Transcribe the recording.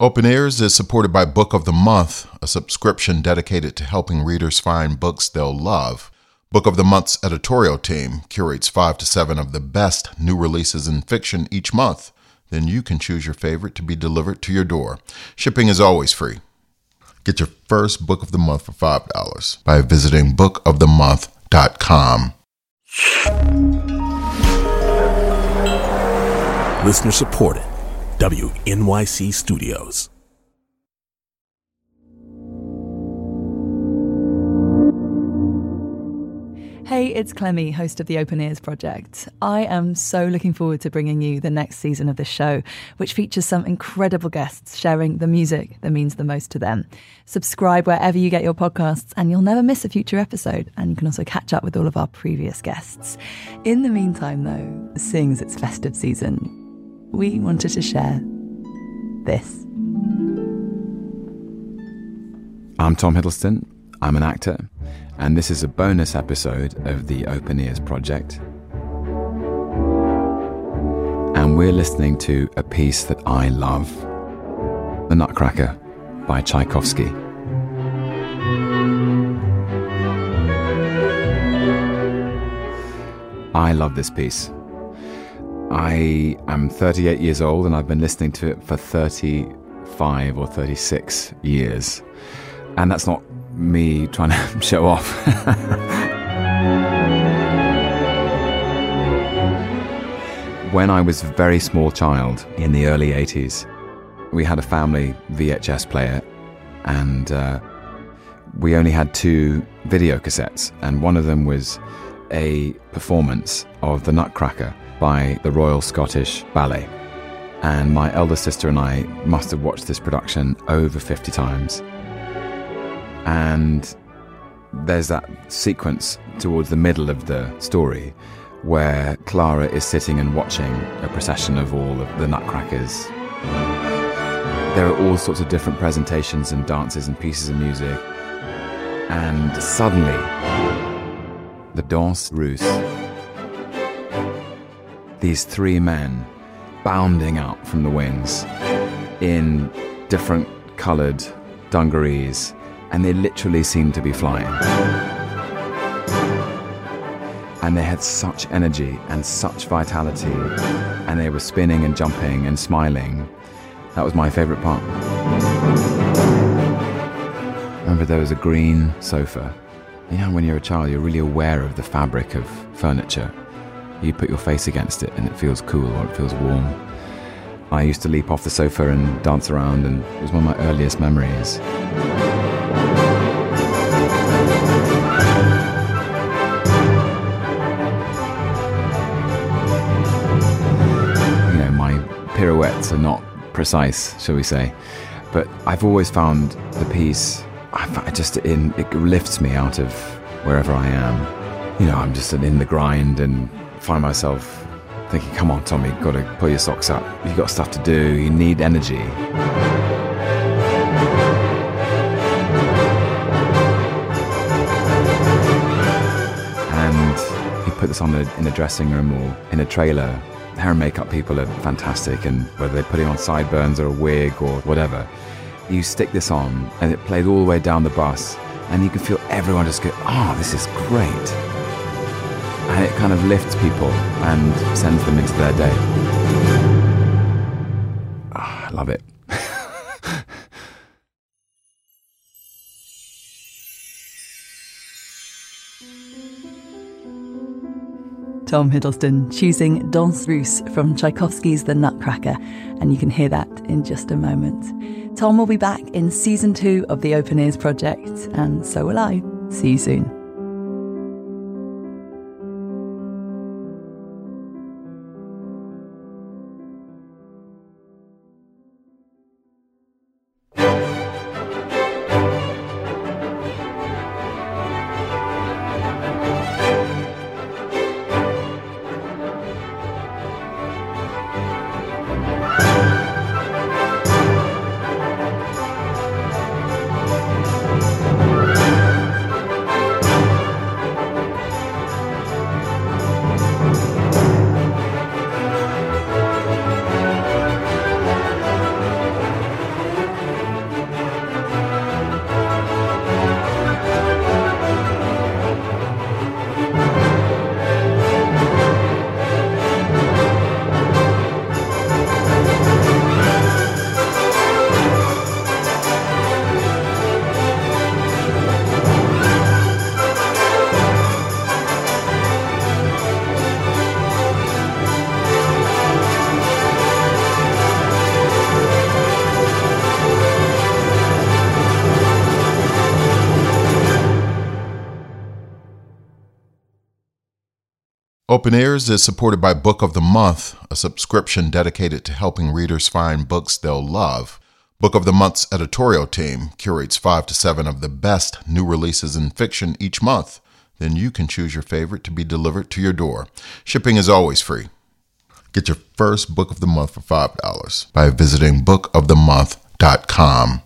Open Ears is supported by Book of the Month, a subscription dedicated to helping readers find books they'll love. Book of the Month's editorial team curates five to seven of the best new releases in fiction each month. Then you can choose your favorite to be delivered to your door. Shipping is always free. Get your first book of the month for $5 by visiting bookofthemonth.com. Listener supported. WNYC Studios. Hey, it's Clemmy, host of the Open Ears Project. I am so looking forward to bringing you the next season of this show, which features some incredible guests sharing the music that means the most to them. Subscribe wherever you get your podcasts, and you'll never miss a future episode. And you can also catch up with all of our previous guests. In the meantime, though, seeing as it's festive season, we wanted to share this. I'm Tom Hiddleston. I'm an actor and this is a bonus episode of the Open Ears Project. And we're listening to a piece that I love The Nutcracker by Tchaikovsky. I love this piece. I am 38 years old and I've been listening to it for 35 or 36 years. And that's not me trying to show off. when I was a very small child in the early 80s, we had a family VHS player and uh, we only had two video cassettes, and one of them was a performance of The Nutcracker by the Royal Scottish Ballet. And my elder sister and I must have watched this production over 50 times. And there's that sequence towards the middle of the story where Clara is sitting and watching a procession of all of the nutcrackers. There are all sorts of different presentations and dances and pieces of music. And suddenly, the danse russe. These three men bounding out from the wings in different coloured dungarees and they literally seemed to be flying. And they had such energy and such vitality, and they were spinning and jumping and smiling. That was my favourite part. remember there was a green sofa. You know, when you're a child, you're really aware of the fabric of furniture. You put your face against it and it feels cool or it feels warm. I used to leap off the sofa and dance around, and it was one of my earliest memories. You know, my pirouettes are not precise, shall we say. But I've always found the piece, I just in, it lifts me out of wherever I am. You know, I'm just in the grind and find myself thinking, come on, Tommy, got to pull your socks up. You've got stuff to do. You need energy. And he put this on in a dressing room or in a trailer hair and makeup people are fantastic, and whether they're putting on sideburns or a wig or whatever, you stick this on and it plays all the way down the bus, and you can feel everyone just go, oh, this is great. And it kind of lifts people and sends them into their day. Oh, I love it. Tom Hiddleston choosing Danse Russe from Tchaikovsky's The Nutcracker, and you can hear that in just a moment. Tom will be back in season two of the Open Ears Project, and so will I. See you soon. Open Ears is supported by Book of the Month, a subscription dedicated to helping readers find books they'll love. Book of the Month's editorial team curates five to seven of the best new releases in fiction each month. Then you can choose your favorite to be delivered to your door. Shipping is always free. Get your first book of the month for $5 by visiting bookofthemonth.com.